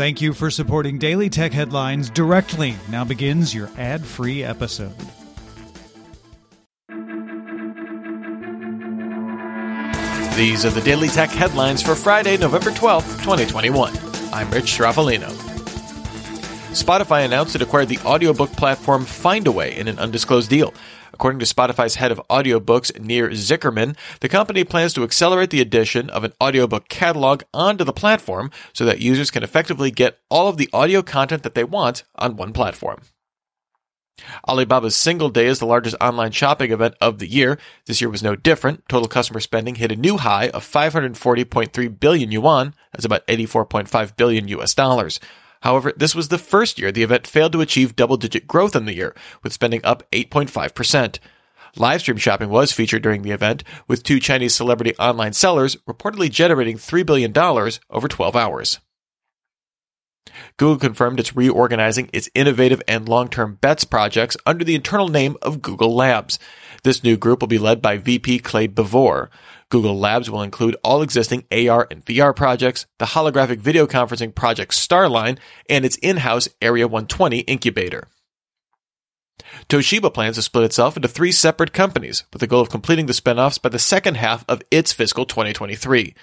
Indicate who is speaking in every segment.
Speaker 1: Thank you for supporting Daily Tech Headlines directly. Now begins your ad free episode.
Speaker 2: These are the Daily Tech headlines for Friday, November 12th, 2021. I'm Rich Stroffolino. Spotify announced it acquired the audiobook platform Findaway in an undisclosed deal. According to Spotify's head of audiobooks, Nir Zicherman, the company plans to accelerate the addition of an audiobook catalog onto the platform so that users can effectively get all of the audio content that they want on one platform. Alibaba's Single Day is the largest online shopping event of the year. This year was no different. Total customer spending hit a new high of 540.3 billion yuan, that's about 84.5 billion US dollars. However, this was the first year the event failed to achieve double digit growth in the year, with spending up 8.5%. Livestream shopping was featured during the event, with two Chinese celebrity online sellers reportedly generating $3 billion over 12 hours. Google confirmed it's reorganizing its innovative and long-term bets projects under the internal name of Google Labs. This new group will be led by VP Clay Bavor. Google Labs will include all existing AR and VR projects, the holographic video conferencing project Starline, and its in-house Area 120 incubator. Toshiba plans to split itself into three separate companies with the goal of completing the spinoffs by the second half of its fiscal 2023.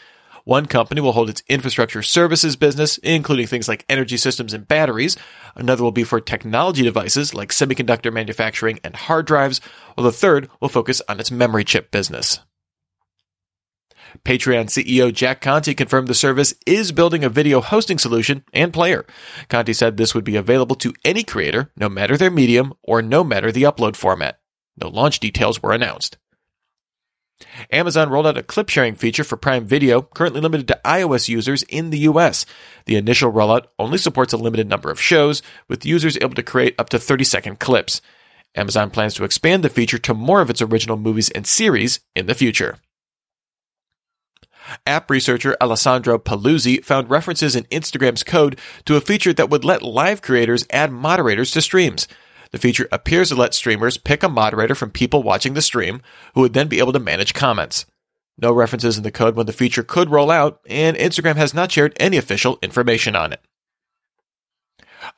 Speaker 2: One company will hold its infrastructure services business, including things like energy systems and batteries. Another will be for technology devices like semiconductor manufacturing and hard drives, while the third will focus on its memory chip business. Patreon CEO Jack Conte confirmed the service is building a video hosting solution and player. Conte said this would be available to any creator, no matter their medium or no matter the upload format. No launch details were announced. Amazon rolled out a clip sharing feature for Prime Video, currently limited to iOS users in the US. The initial rollout only supports a limited number of shows, with users able to create up to 30 second clips. Amazon plans to expand the feature to more of its original movies and series in the future. App researcher Alessandro Paluzzi found references in Instagram's code to a feature that would let live creators add moderators to streams. The feature appears to let streamers pick a moderator from people watching the stream, who would then be able to manage comments. No references in the code when the feature could roll out, and Instagram has not shared any official information on it.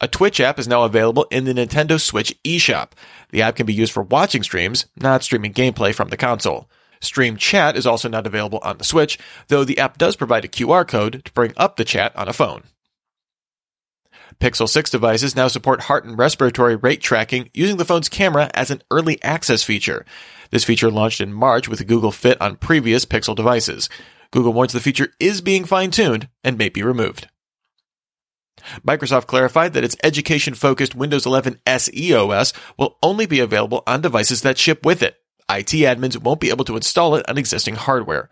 Speaker 2: A Twitch app is now available in the Nintendo Switch eShop. The app can be used for watching streams, not streaming gameplay from the console. Stream chat is also not available on the Switch, though the app does provide a QR code to bring up the chat on a phone. Pixel 6 devices now support heart and respiratory rate tracking using the phone's camera as an early access feature. This feature launched in March with Google Fit on previous Pixel devices. Google warns the feature is being fine tuned and may be removed. Microsoft clarified that its education focused Windows 11 SE OS will only be available on devices that ship with it. IT admins won't be able to install it on existing hardware.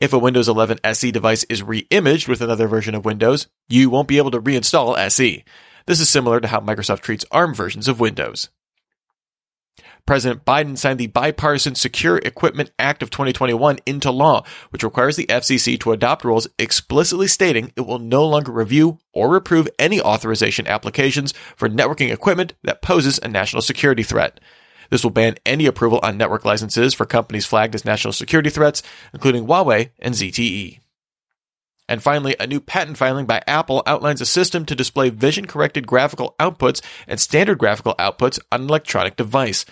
Speaker 2: If a Windows 11 SE device is re-imaged with another version of Windows, you won't be able to reinstall SE. This is similar to how Microsoft treats ARM versions of Windows. President Biden signed the Bipartisan Secure Equipment Act of 2021 into law, which requires the FCC to adopt rules explicitly stating it will no longer review or approve any authorization applications for networking equipment that poses a national security threat. This will ban any approval on network licenses for companies flagged as national security threats, including Huawei and ZTE. And finally, a new patent filing by Apple outlines a system to display vision corrected graphical outputs and standard graphical outputs on an electronic device.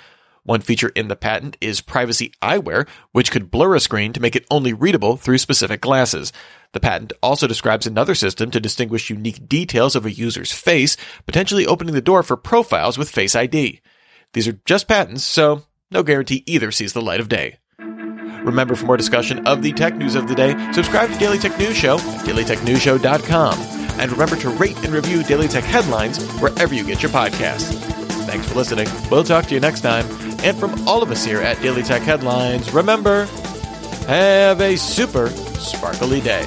Speaker 2: One feature in the patent is privacy eyewear, which could blur a screen to make it only readable through specific glasses. The patent also describes another system to distinguish unique details of a user's face, potentially opening the door for profiles with Face ID. These are just patents, so no guarantee either sees the light of day. Remember, for more discussion of the tech news of the day, subscribe to Daily Tech News Show at dailytechnewsshow.com. And remember to rate and review Daily Tech headlines wherever you get your podcasts. Thanks for listening. We'll talk to you next time. And from all of us here at Daily Tech Headlines, remember, have a super sparkly day.